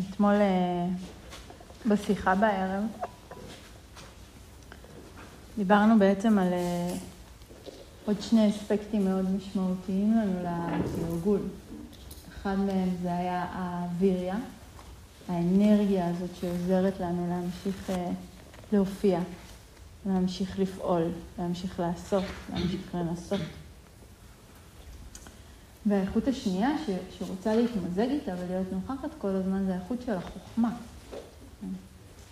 אתמול אה, בשיחה בערב דיברנו בעצם על אה, עוד שני אספקטים מאוד משמעותיים לנו לתרגול. אחד מהם זה היה האוויריה, האנרגיה הזאת שעוזרת לנו להמשיך אה, להופיע, להמשיך לפעול, להמשיך לעשות, להמשיך לנסות. והאיכות השנייה ש, שרוצה להתמזג איתה ולהיות נוכחת כל הזמן זה האיכות של החוכמה.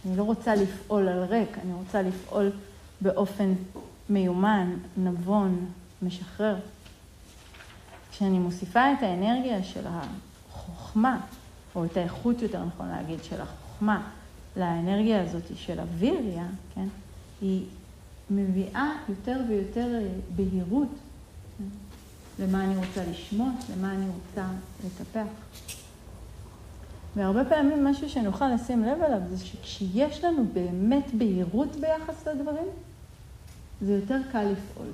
אני לא רוצה לפעול על ריק, אני רוצה לפעול באופן מיומן, נבון, משחרר. כשאני מוסיפה את האנרגיה של החוכמה, או את האיכות, יותר נכון להגיד, של החוכמה, לאנרגיה הזאת של הוויריה, כן, היא מביאה יותר ויותר בהירות למה אני רוצה לשמוט, למה אני רוצה לטפח. והרבה פעמים משהו שנוכל לשים לב אליו זה שכשיש לנו באמת בהירות ביחס לדברים, זה יותר קל לפעול.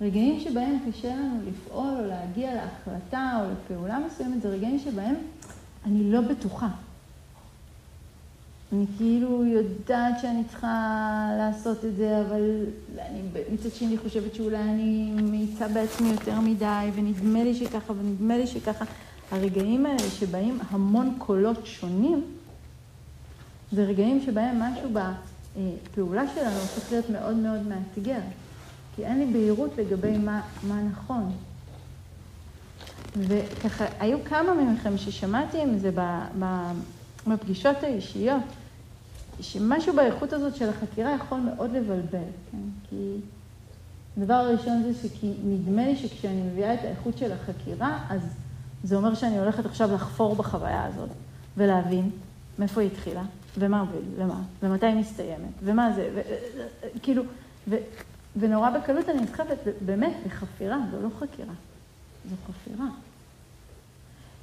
רגעים שבהם קשה לנו לפעול או להגיע להחלטה או לפעולה מסוימת, זה רגעים שבהם אני לא בטוחה. אני כאילו יודעת שאני צריכה לעשות את זה, אבל אני מצד שני חושבת שאולי אני מאיצה בעצמי יותר מדי, ונדמה לי שככה, ונדמה לי שככה. הרגעים האלה שבהם המון קולות שונים, זה רגעים שבהם משהו בפעולה שלנו הופך להיות מאוד מאוד מאתגר. כי אין לי בהירות לגבי מה, מה נכון. וככה, היו כמה מכם ששמעתי עם זה בפגישות האישיות, שמשהו באיכות הזאת של החקירה יכול מאוד לבלבל, כן? כי הדבר הראשון זה שכי נדמה לי שכשאני מביאה את האיכות של החקירה, אז זה אומר שאני הולכת עכשיו לחפור בחוויה הזאת ולהבין מאיפה היא התחילה, ומה הוביל, למה, ומתי היא מסתיימת, ומה זה, וכאילו, ונורא בקלות אני נסחפת באמת לחפירה, זו לא חקירה, זו חפירה.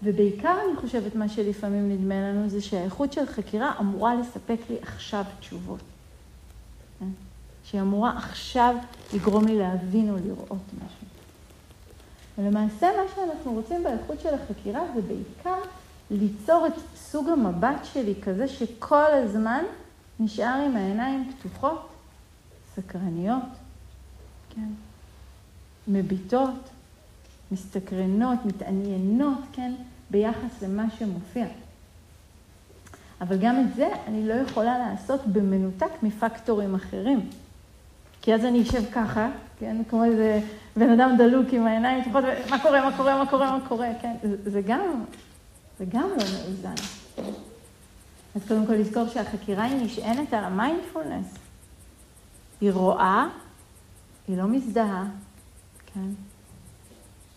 ובעיקר אני חושבת מה שלפעמים נדמה לנו זה שהאיכות של חקירה אמורה לספק לי עכשיו תשובות. כן? שהיא אמורה עכשיו לגרום לי להבין או לראות משהו. ולמעשה מה שאנחנו רוצים באיכות של החקירה זה בעיקר ליצור את סוג המבט שלי כזה שכל הזמן נשאר עם העיניים פתוחות, סקרניות, כן? מביטות, מסתקרנות, מתעניינות, כן? ביחס למה שמופיע. אבל גם את זה אני לא יכולה לעשות במנותק מפקטורים אחרים. כי אז אני אשב ככה, כן, כמו איזה בן אדם דלוק עם העיניים פתוחות, מה קורה, מה קורה, מה קורה, מה קורה, כן, זה, זה גם, זה גם לא מאוזן. אז קודם כל לזכור שהחקירה היא נשענת על המיינדפולנס. היא רואה, היא לא מזדהה, כן?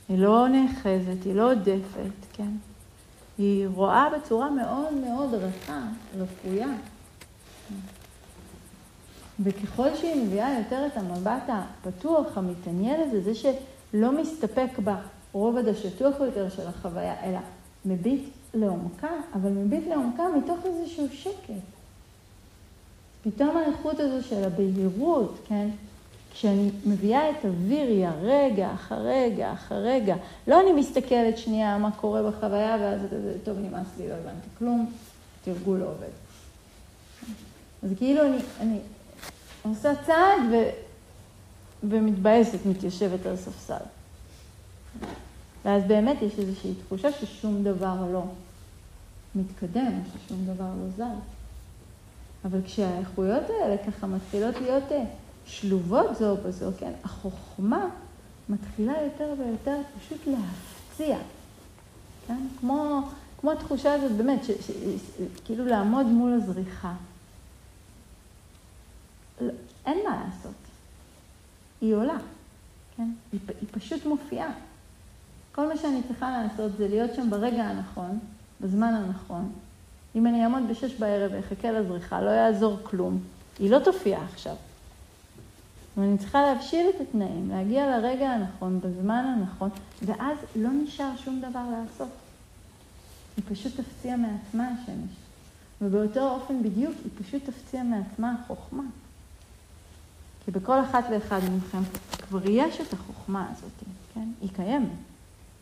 היא לא נאחזת, היא לא עודפת, כן? היא רואה בצורה מאוד מאוד רכה, רפויה. וככל שהיא מביאה יותר את המבט הפתוח, המתעניין הזה, זה שלא מסתפק ברובד השטוח יותר של החוויה, אלא מביט לעומקה, אבל מביט לעומקה מתוך איזשהו שקט. פתאום האיכות הזו של הבהירות, כן? כשאני מביאה את אוויריה רגע אחר רגע אחר רגע, לא אני מסתכלת שנייה מה קורה בחוויה ואז זה טוב, נמאס לי, לא הבנתי כלום, תרגול לא עובד. אז כאילו אני, אני עושה צעד ו, ומתבאסת, מתיישבת על ספסל. ואז באמת יש איזושהי תחושה ששום דבר לא מתקדם, ששום דבר לא זז. אבל כשהאיכויות האלה ככה מתחילות להיות אה, שלובות זו בזו, כן, החוכמה מתחילה יותר ויותר פשוט להפציע, כן? כמו, כמו התחושה הזאת באמת, ש, ש, כאילו לעמוד מול הזריחה. לא, אין מה לעשות. היא עולה, כן? היא, היא פשוט מופיעה. כל מה שאני צריכה לעשות זה להיות שם ברגע הנכון, בזמן הנכון. אם אני אעמוד בשש בערב ואחכה לזריחה, לא יעזור כלום. היא לא תופיע עכשיו. ואני צריכה להבשיל את התנאים, להגיע לרגע הנכון, בזמן הנכון, ואז לא נשאר שום דבר לעשות. היא פשוט תפציע מעצמה השמש. ובאותו אופן בדיוק היא פשוט תפציע מעצמה החוכמה. כי בכל אחת ואחד מכם כבר יש את החוכמה הזאת, כן? היא קיימת.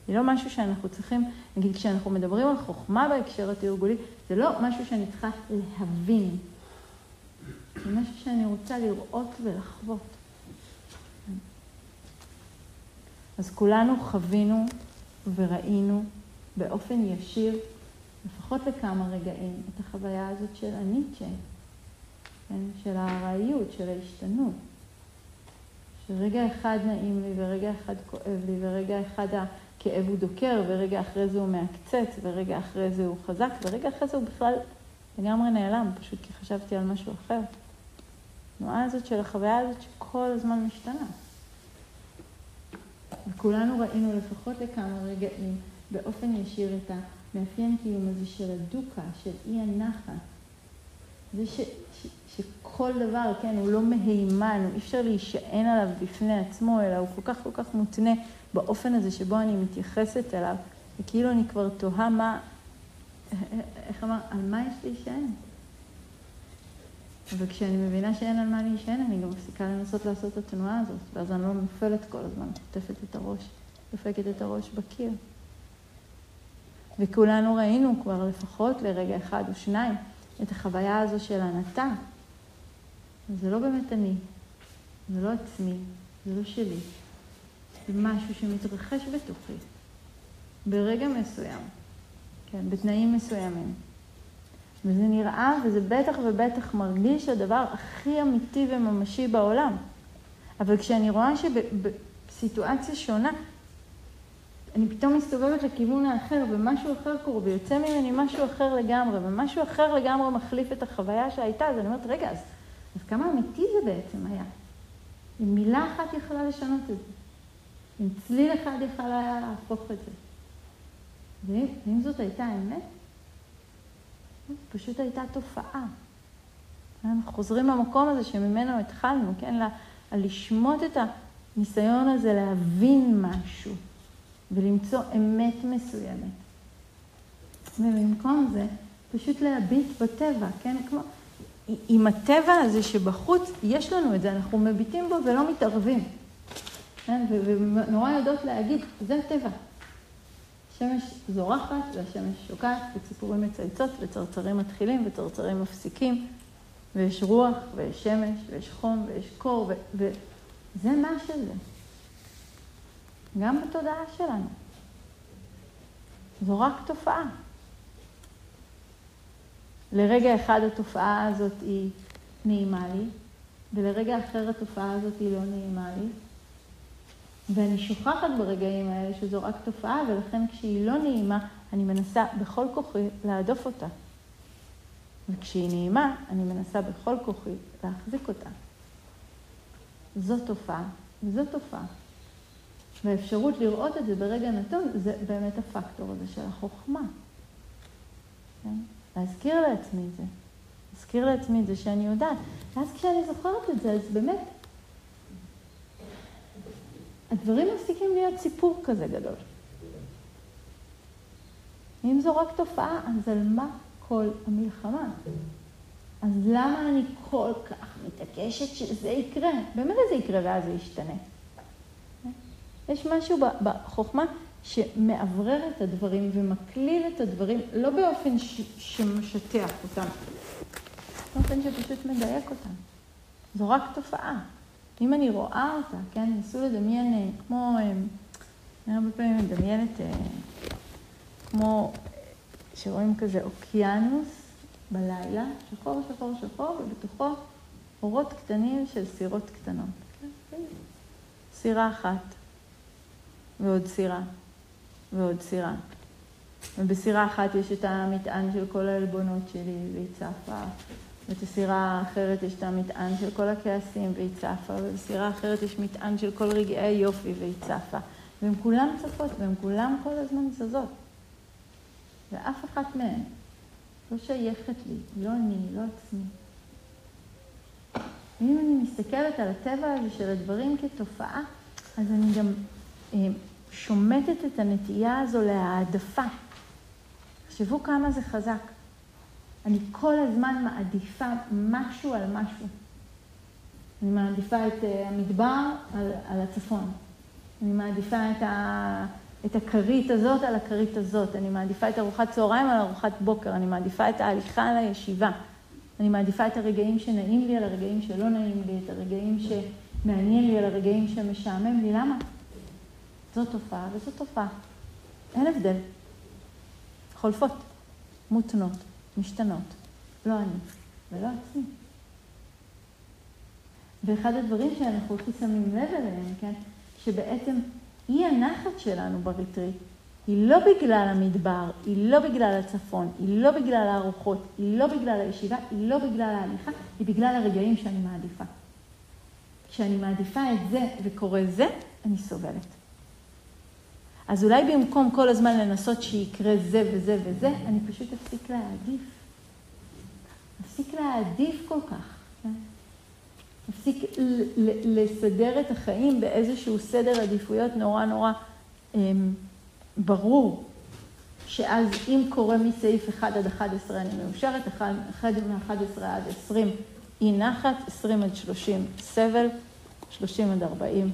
היא לא משהו שאנחנו צריכים, נגיד כשאנחנו מדברים על חוכמה בהקשר התרגולי, זה לא משהו שאני צריכה להבין. זה משהו שאני רוצה לראות ולחוות. אז כולנו חווינו וראינו באופן ישיר, לפחות לכמה רגעים, את החוויה הזאת של הניטשה, כן? של הארעיות, של ההשתנות. שרגע אחד נעים לי, ורגע אחד כואב לי, ורגע אחד הכאב הוא דוקר, ורגע אחרי זה הוא מעקצץ, ורגע אחרי זה הוא חזק, ורגע אחרי זה הוא בכלל לגמרי נעלם, פשוט כי חשבתי על משהו אחר. התנועה הזאת של החוויה הזאת שכל הזמן משתנה. וכולנו ראינו לפחות לכמה רגעים באופן ישיר את המאפיין קיום הזה של הדוקה, של אי הנחת. זה ש, ש, שכל דבר, כן, הוא לא מהימן, אי אפשר להישען עליו בפני עצמו, אלא הוא כל כך כל כך מותנה באופן הזה שבו אני מתייחסת אליו, וכאילו אני כבר תוהה מה, איך אמר, על מה יש להישען? וכשאני מבינה שאין על מה להישען, אני גם מפסיקה לנסות לעשות את התנועה הזאת, ואז אני לא נופלת כל הזמן, חוטפת את הראש, דופקת את הראש בקיר. וכולנו ראינו כבר לפחות לרגע אחד או שניים את החוויה הזו של הנתה. זה לא באמת אני, זה לא עצמי, זה לא שלי. זה משהו שמתרחש בתוכי, ברגע מסוים, כן, בתנאים מסוימים. וזה נראה, וזה בטח ובטח מרגיש הדבר הכי אמיתי וממשי בעולם. אבל כשאני רואה שבסיטואציה שונה, אני פתאום מסתובבת לכיוון האחר, ומשהו אחר קורה, ויוצא ממני משהו אחר לגמרי, ומשהו אחר לגמרי מחליף את החוויה שהייתה, אז אני אומרת, רגע, אז, אז כמה אמיתי זה בעצם היה? אם מילה אחת יכלה לשנות את זה, אם צליל אחד יכל היה להפוך את זה. ואם זאת הייתה אמת, פשוט הייתה תופעה. אנחנו חוזרים למקום הזה שממנו התחלנו, כן? לשמוט את הניסיון הזה להבין משהו ולמצוא אמת מסוימת. ובמקום זה, פשוט להביט בטבע, כן? כמו, עם הטבע הזה שבחוץ, יש לנו את זה, אנחנו מביטים בו ולא מתערבים. כן? ונורא יודעות להגיד, זה הטבע. השמש זורחת והשמש שוקעת, וציפורים מצייצות, וצרצרים מתחילים וצרצרים מפסיקים, ויש רוח, ויש שמש, ויש חום, ויש קור, ו- וזה מה שזה. גם בתודעה שלנו. זו רק תופעה. לרגע אחד התופעה הזאת היא נעימה לי, ולרגע אחר התופעה הזאת היא לא נעימה לי, ואני שוכחת ברגעים האלה שזו רק תופעה, ולכן כשהיא לא נעימה, אני מנסה בכל כוחי להדוף אותה. וכשהיא נעימה, אני מנסה בכל כוחי להחזיק אותה. זו תופעה, וזו תופעה. והאפשרות לראות את זה ברגע נתון, זה באמת הפקטור הזה של החוכמה. כן? להזכיר לעצמי את זה. להזכיר לעצמי את זה שאני יודעת. ואז כשאני זוכרת את זה, אז באמת הדברים מפסיקים להיות סיפור כזה גדול. אם זו רק תופעה, אז על מה כל המלחמה? אז למה אני כל כך מתעקשת שזה יקרה? באמת זה יקרה ואז זה ישתנה. יש משהו בחוכמה שמאוורר את הדברים ומקליל את הדברים, לא באופן ש... שמשטח אותם, באופן שפשוט מדייק אותם. זו רק תופעה. אם אני רואה אותה, כן, ניסו לדמיין אה, כמו, אה, אני הרבה פעמים מדמיינת אה, כמו שרואים כזה אוקיינוס בלילה, שחור, שחור, שחור, ובתוכו אורות קטנים של סירות קטנות. סירה אחת, ועוד סירה, ועוד סירה. ובסירה אחת יש את המטען של כל העלבונות שלי, והיא צפה, ובסירה האחרת יש את המטען של כל הכעסים והיא צפה, ובסירה אחרת יש מטען של כל רגעי היופי והיא צפה. והן כולן צפות והן כולן כל הזמן זזות. ואף אחת מהן לא שייכת לי, לא אני, לא עצמי. ואם אני מסתכלת על הטבע הזה של הדברים כתופעה, אז אני גם אה, שומטת את הנטייה הזו להעדפה. תחשבו כמה זה חזק. אני כל הזמן מעדיפה משהו על משהו. אני מעדיפה את אה, המדבר על, על הצפון. אני מעדיפה את את הכרית הזאת על הכרית הזאת, אני מעדיפה את ארוחת צהריים על ארוחת בוקר, אני מעדיפה את ההליכה על הישיבה, אני מעדיפה את הרגעים שנעים לי על הרגעים שלא נעים לי, את הרגעים שמעניין לי על הרגעים שמשעמם לי, למה? זו תופעה וזו תופעה. אין הבדל. חולפות, מותנות, משתנות. לא אני ולא עצמי. ואחד הדברים שאנחנו הכי שמים לב אליהם, כן, שבעצם אי הנחת שלנו בריטריט היא לא בגלל המדבר, היא לא בגלל הצפון, היא לא בגלל הארוחות, היא לא בגלל הישיבה, היא לא בגלל ההליכה, היא בגלל הרגעים שאני מעדיפה. כשאני מעדיפה את זה וקורה זה, אני סובלת. אז אולי במקום כל הזמן לנסות שיקרה זה וזה וזה, אני פשוט אפסיק להעדיף. אפסיק להעדיף כל כך. כן? אפסיק לסדר את החיים באיזשהו סדר עדיפויות נורא נורא אמ, ברור, שאז אם קורה מסעיף 1 עד 11 אני מאושרת, 1 מ-11 עד 20 אי נחת, 20 עד 30 סבל, 30 עד 40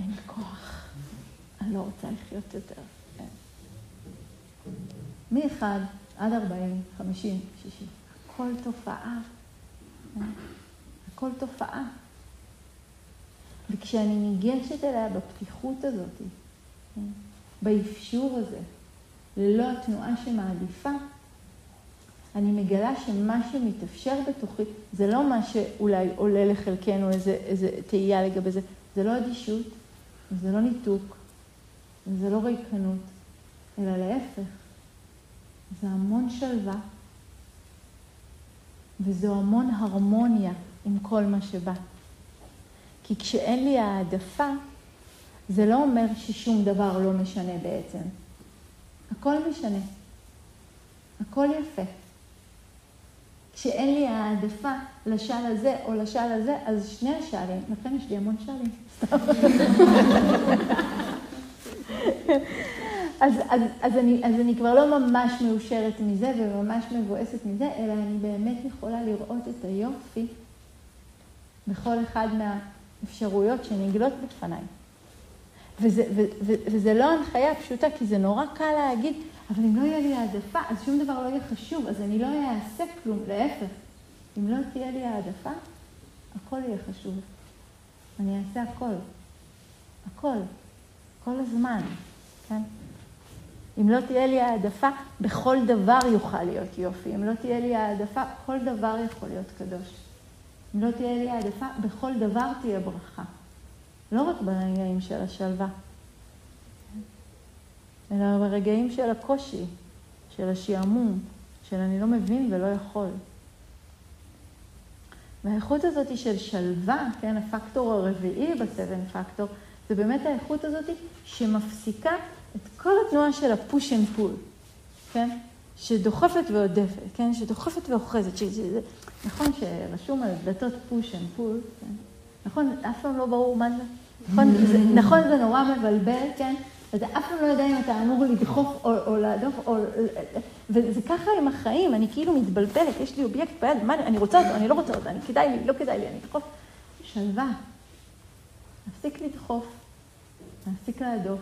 אין כוח, לא רוצה לחיות יותר. מ-1 עד 40, 50, 60, הכל תופעה. הכל תופעה. וכשאני ניגשת אליה בפתיחות הזאת, באפשור הזה, ללא התנועה שמעדיפה, אני מגלה שמה שמתאפשר בתוכי, זה לא מה שאולי עולה לחלקנו איזה, איזה תהייה לגבי זה, זה לא אדישות, זה לא ניתוק, זה לא ריקנות, אלא להפך, זה המון שלווה, וזו המון הרמוניה עם כל מה שבא. כי כשאין לי העדפה, זה לא אומר ששום דבר לא משנה בעצם. הכל משנה. הכל יפה. כשאין לי העדפה לשל הזה או לשל הזה, אז שני השלים, לכן יש לי המון שלים. סתם. אז, אז, אז, אני, אז אני כבר לא ממש מאושרת מזה וממש מבואסת מזה, אלא אני באמת יכולה לראות את היופי בכל אחד מהאפשרויות שנגלות בפניי. וזה, ו, ו, וזה לא הנחיה פשוטה, כי זה נורא קל להגיד, אבל אם לא יהיה לי העדפה, אז שום דבר לא יהיה חשוב, אז אני לא אעשה כלום, להפך. אם לא תהיה לי העדפה, הכל יהיה חשוב. אני אעשה הכל. הכל. כל הזמן, כן? אם לא תהיה לי העדפה, בכל דבר יוכל להיות יופי. אם לא תהיה לי העדפה, כל דבר יכול להיות קדוש. אם לא תהיה לי העדפה, בכל דבר תהיה ברכה. לא רק ברגעים של השלווה, אלא ברגעים של הקושי, של השעמום, של אני לא מבין ולא יכול. והאיכות הזאת של שלווה, כן, הפקטור הרביעי ב seven factor, זה באמת האיכות הזאת שמפסיקה את כל התנועה של ה push and pull, כן? שדוחפת והודפת, כן? שדוחפת ואוחזת. שזה, נכון שרשום על דלתות push and pull, כן? נכון? אף פעם לא ברור מה זה. נכון, זה, נכון, זה נורא מבלבל, כן? ואתה אף פעם לא יודע אם אתה אמור לדחוף או, או להדוף, או... וזה ככה עם החיים, אני כאילו מתבלבלת, יש לי אובייקט ביד, מה, אני רוצה אותו, אני לא רוצה אותו, אני כדאי לי, לא כדאי לי, אני אדחוף. שלווה. להפסיק לדחוף, להפסיק להדוף,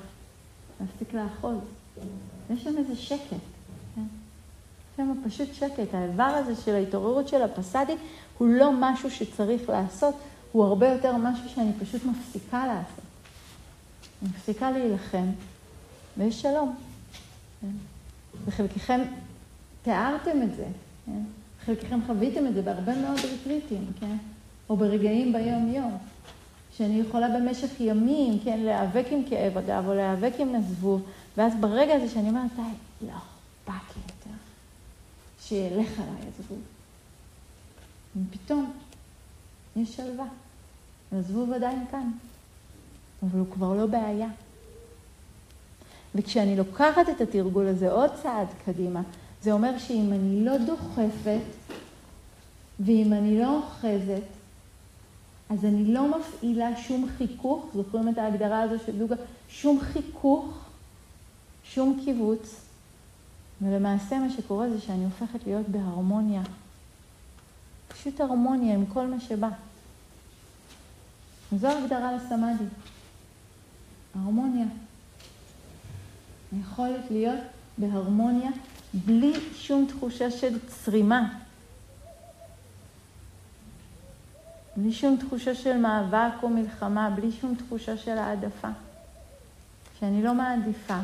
להפסיק לאחוז. יש שם איזה שקט, כן? יש שם פשוט שקט. האיבר הזה של ההתעוררות של הפסאדי הוא לא משהו שצריך לעשות, הוא הרבה יותר משהו שאני פשוט מפסיקה לעשות. אני מפסיקה להילחם, ויש שלום. כן? וחלקכם תיארתם את זה, כן? חלקכם חוויתם את זה בהרבה מאוד ריטריטים, כן? או ברגעים ביום-יום. שאני יכולה במשך ימים, כן, להיאבק עם כאב אגב, או להיאבק עם נזבוב, ואז ברגע הזה שאני אומרת, די, לא אכפת לי יותר, שילך עליי הזבוב. ופתאום יש שלווה. הזבוב עדיין כאן, אבל הוא כבר לא בעיה. וכשאני לוקחת את התרגול הזה עוד צעד קדימה, זה אומר שאם אני לא דוחפת, ואם אני לא אוחזת, אז אני לא מפעילה שום חיכוך, זוכרים את ההגדרה הזו של דוגה? שום חיכוך, שום קיבוץ, ולמעשה מה שקורה זה שאני הופכת להיות בהרמוניה. פשוט הרמוניה עם כל מה שבא. זו הגדרה לסמאדי. הרמוניה. היכולת להיות בהרמוניה בלי שום תחושה של צרימה. בלי שום תחושה של מאבק או מלחמה, בלי שום תחושה של העדפה. שאני לא מעדיפה.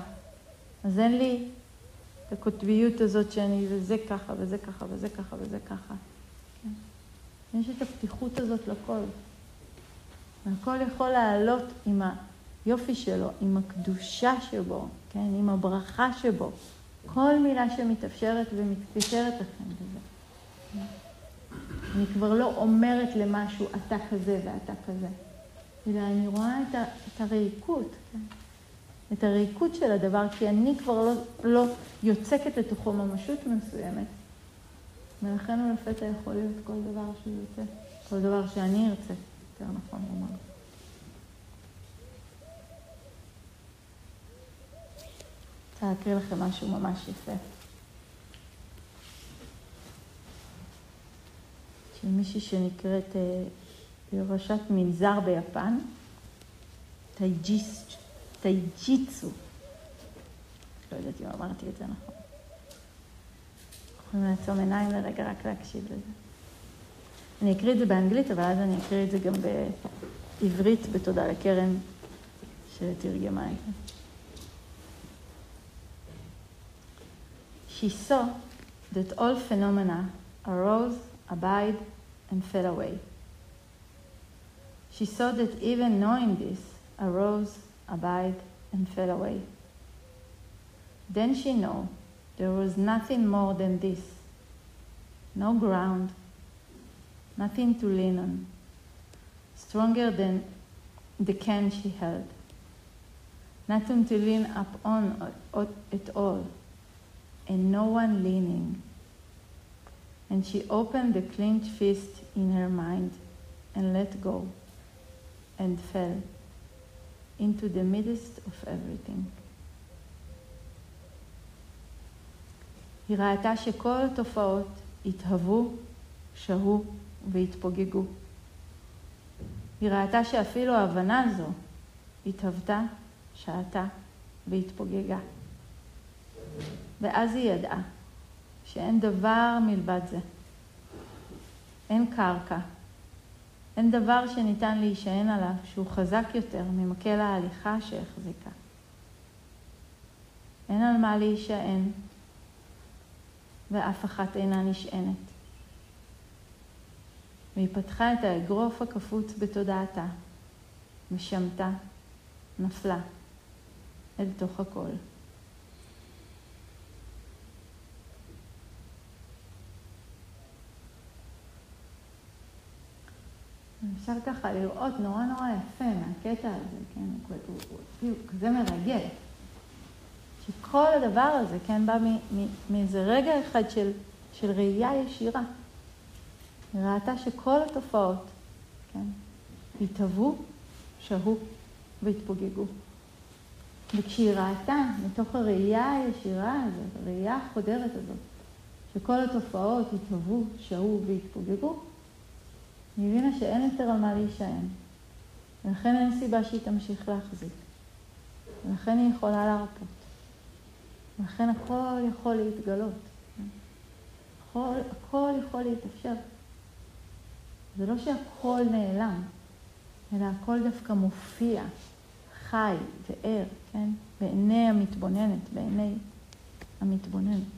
אז אין לי את הקוטביות הזאת שאני, וזה ככה, וזה ככה, וזה ככה, וזה ככה. כן? יש את הפתיחות הזאת לכל. והכל יכול לעלות עם היופי שלו, עם הקדושה שבו, כן? עם הברכה שבו. כל מילה שמתאפשרת ומתפטרת לכם בזה. אני כבר לא אומרת למשהו, אתה כזה ואתה כזה, אלא אני רואה את, ה, את הריקות, כן? את הריקות של הדבר, כי אני כבר לא, לא יוצקת לתוכו ממשות מסוימת, ולכן הוא לפתע יכול להיות כל דבר שהוא יוצא, כל דבר שאני ארצה, יותר נכון לומר. רוצה להקריא לכם משהו ממש יפה. של מישהי שנקראת אה, ראשת מנזר ביפן, טייג'יצו. לא יודעת אם אמרתי את זה נכון. יכולים לעצום עיניים לרגע רק להקשיב לזה. אני אקריא את זה באנגלית, אבל אז אני אקריא את זה גם בעברית, בתודה לקרן שתרגמה את זה. She saw that all phenomena arose abide, and fell away. She saw that even knowing this arose, abide, and fell away. Then she knew there was nothing more than this no ground, nothing to lean on, stronger than the can she held, nothing to lean upon at all, and no one leaning and she opened the clenched fist in her mind and let go and fell into the midst of everything. היא ראתה שכל התופעות התהוו, שהו והתפוגגו. היא ראתה שאפילו ההבנה הזו התהוותה, שעתה והתפוגגה. ואז היא ידעה שאין דבר מלבד זה. אין קרקע. אין דבר שניתן להישען עליו שהוא חזק יותר ממקל ההליכה שהחזיקה. אין על מה להישען, ואף אחת אינה נשענת. והיא פתחה את האגרוף הקפוץ בתודעתה, ושמטה, נפלה, אל תוך הכל. אפשר ככה לראות נורא נורא יפה מהקטע הזה, כן? הוא, הוא, הוא, הוא כזה מרגש. שכל הדבר הזה, כן, בא מאיזה רגע אחד של, של ראייה ישירה. היא ראתה שכל התופעות, כן, התהוו, שהו והתפוגגו. וכשהיא ראתה, מתוך הראייה הישירה הזאת, הראייה החודרת הזאת, שכל התופעות התהוו, שהו והתפוגגו, היא הבינה שאין יותר על מה להישען. ולכן אין סיבה שהיא תמשיך להחזיק. ולכן היא יכולה להרפות. ולכן הכל יכול להתגלות. הכל, הכל יכול להתאפשר. זה לא שהכל נעלם, אלא הכל דווקא מופיע, חי וער, כן? בעיני המתבוננת, בעיני המתבוננת.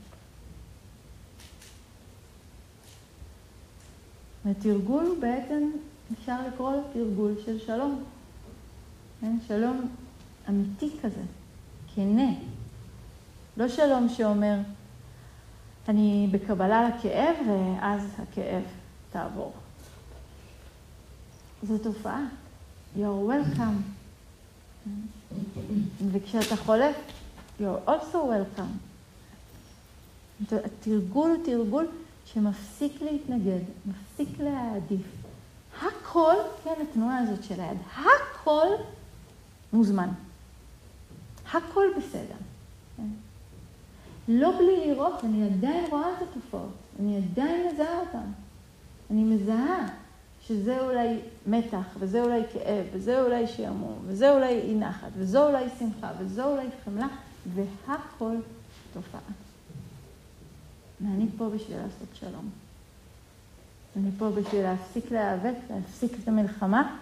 והתרגול הוא בעצם, אפשר לקרוא לו תרגול של שלום. כן? שלום אמיתי כזה, כנה. לא שלום שאומר, אני בקבלה לכאב ואז הכאב תעבור. זו תופעה. You're welcome. וכשאתה חולף, you're also welcome. התרגול הוא תרגול שמפסיק להתנגד, מפסיק להעדיף. הכל, כן, התנועה הזאת של היד, הכל מוזמן. הכל בסדר. כן? לא בלי לראות, אני עדיין רואה את התופעות, אני עדיין מזהה אותן. אני מזהה שזה אולי מתח, וזה אולי כאב, וזה אולי שעמום, וזה אולי אי נחת, וזו אולי שמחה, וזו אולי חמלה, והכל תופעה. ואני פה בשביל לעשות שלום. אני פה בשביל להפסיק להיאבק, להפסיק את המלחמה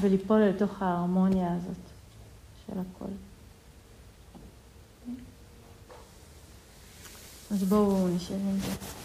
וליפול לתוך ההרמוניה הזאת של הכל. אז בואו נשב עם זה.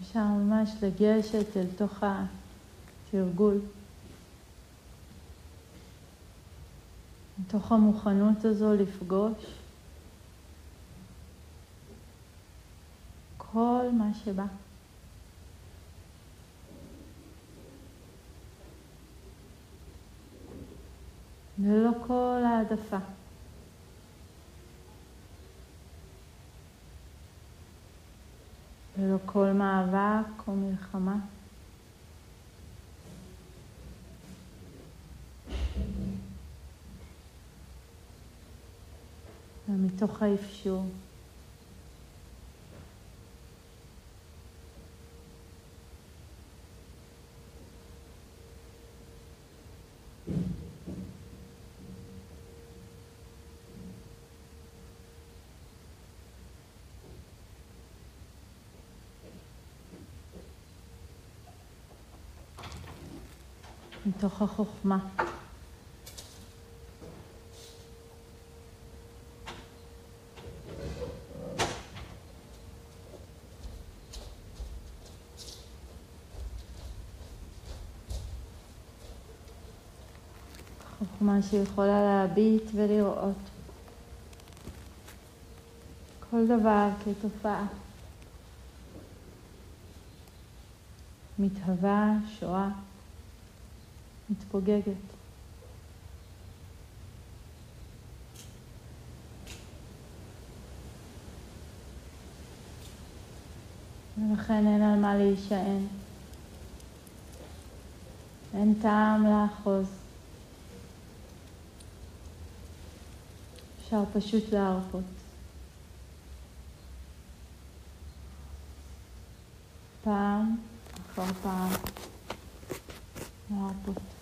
אפשר ממש לגשת אל תוך התרגול. מתוך המוכנות הזו לפגוש כל מה שבא. ללא כל העדפה. ללא כל מאבק או מלחמה. ומתוך האפשור. מתוך החוכמה. חוכמה שיכולה להביט ולראות כל דבר כתופעה. מתהווה, שואה. מתפוגגת. ולכן אין על מה להישען. אין טעם לאחוז. אפשר פשוט להרפות. פעם אחר פעם להרפות.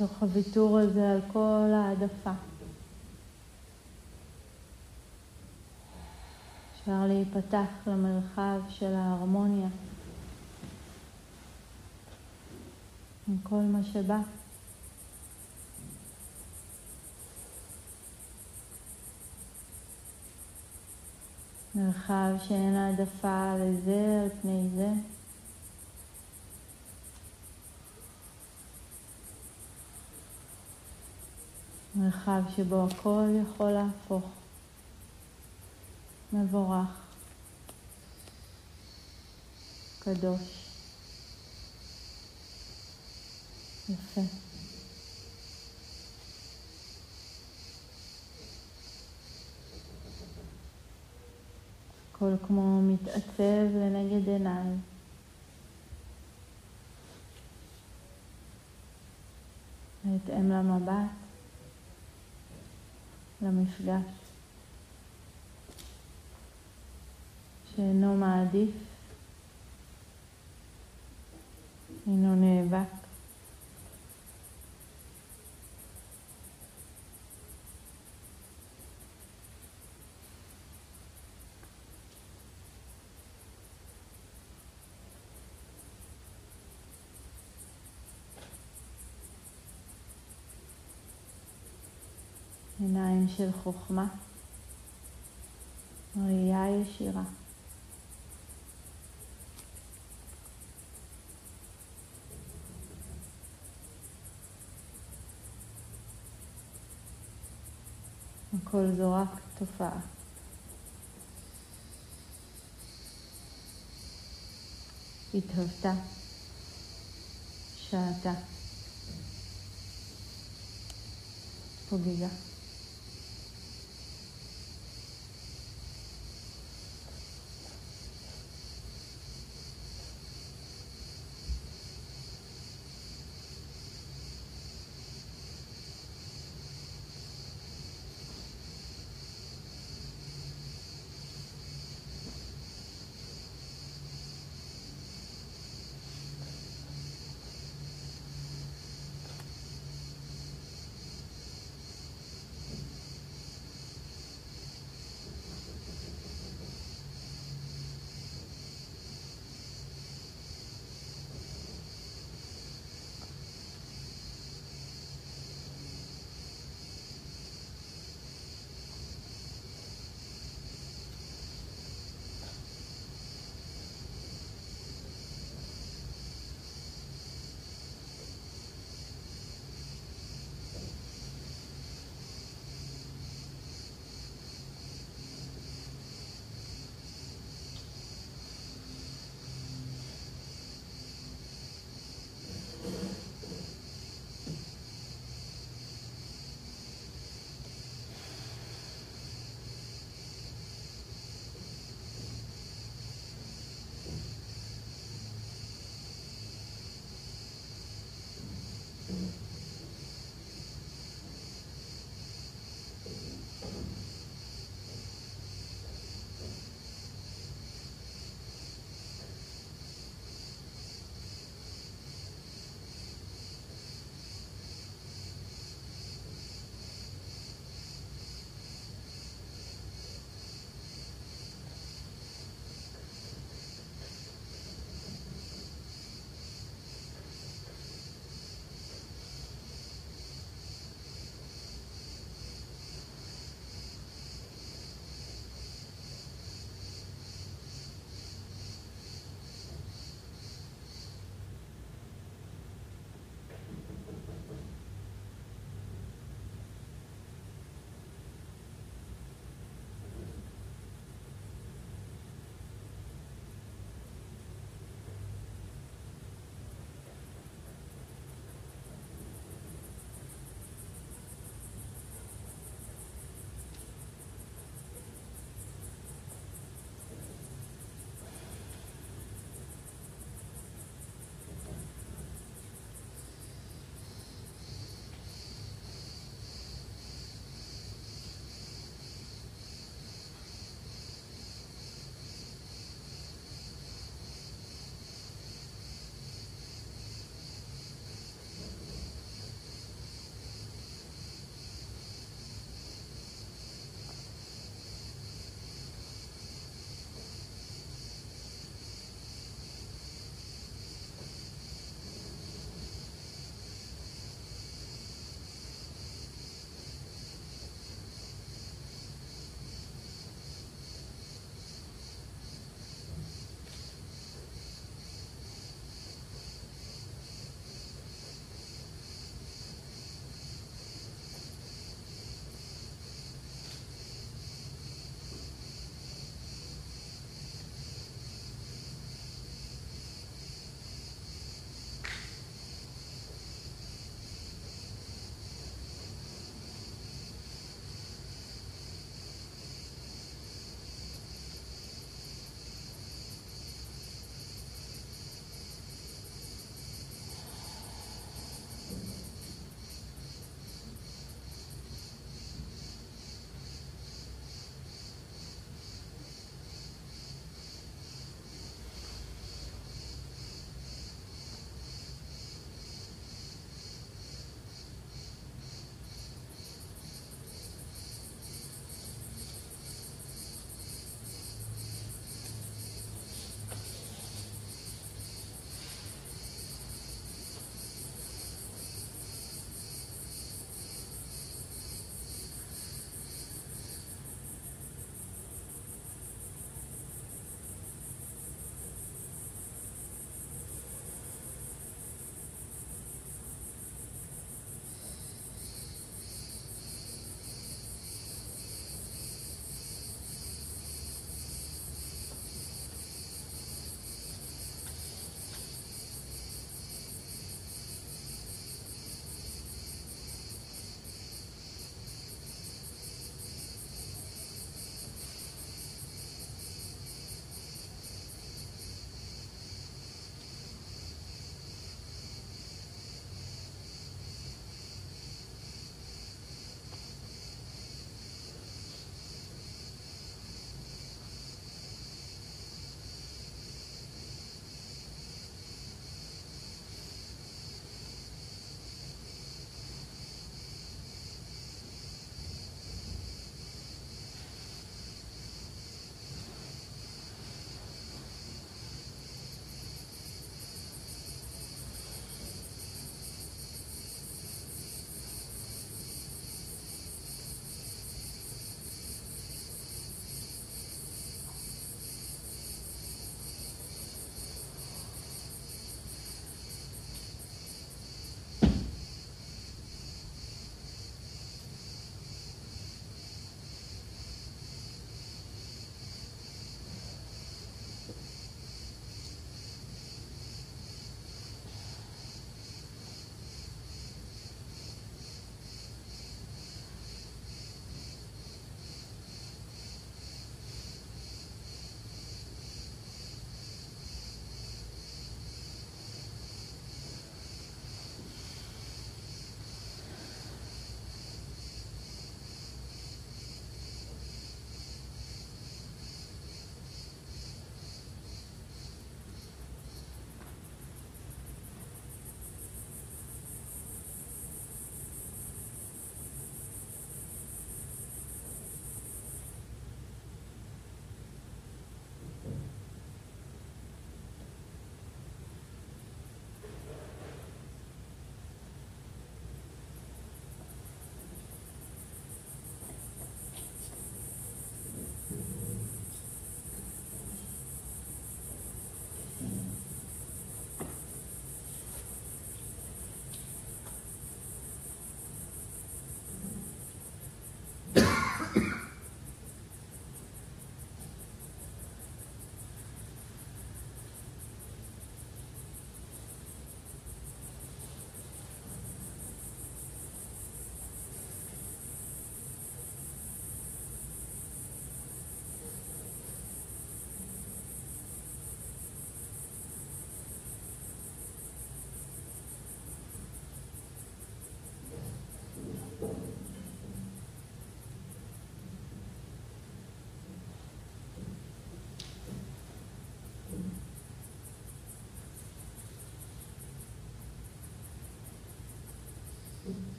מתוך הוויתור הזה על כל העדפה. אפשר להיפתח למרחב של ההרמוניה עם כל מה שבא. מרחב שאין העדפה לזה על פני זה. מרחב שבו הכל יכול להפוך מבורך, קדוש, יפה. הכל כמו מתעצב לנגד עיניי. בהתאם למבט, למפגש, שאינו מעדיף, אינו נאבק. עיניים של חוכמה, ראייה ישירה. הכל זו רק תופעה. התהוותה, שעתה, פוגגה.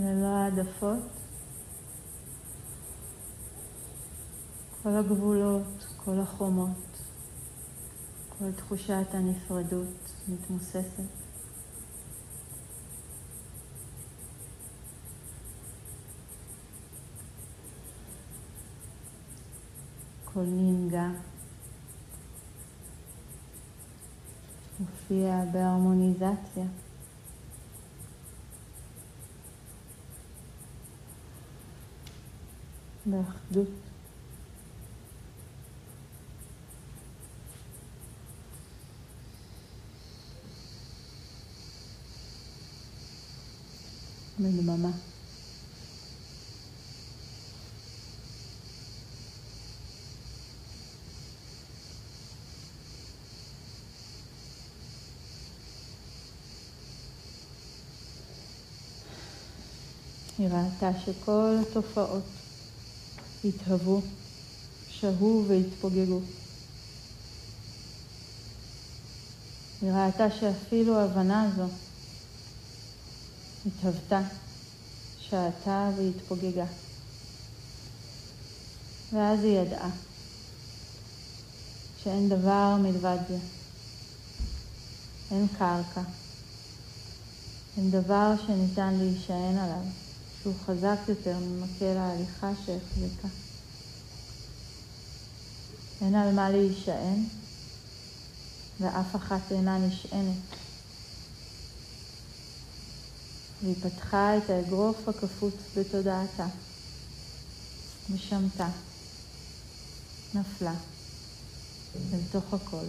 ללא העדפות. כל הגבולות, כל החומות, כל תחושת הנפרדות מתמוססת. כל נינגה מופיע בהרמוניזציה. באחדות. בדממה. היא ראתה שכל התופעות התהוו, שהו והתפוגגו. היא ראתה שאפילו ההבנה הזו התהוותה, שעתה והתפוגגה. ואז היא ידעה שאין דבר מלבד זה. אין קרקע. אין דבר שניתן להישען עליו. שהוא חזק יותר ממקל ההליכה שהחזיקה. אין על מה להישען, ואף אחת אינה נשענת. והיא פתחה את האגרוף הקפוץ בתודעתה, ושמטה, נפלה, אל תוך הכל.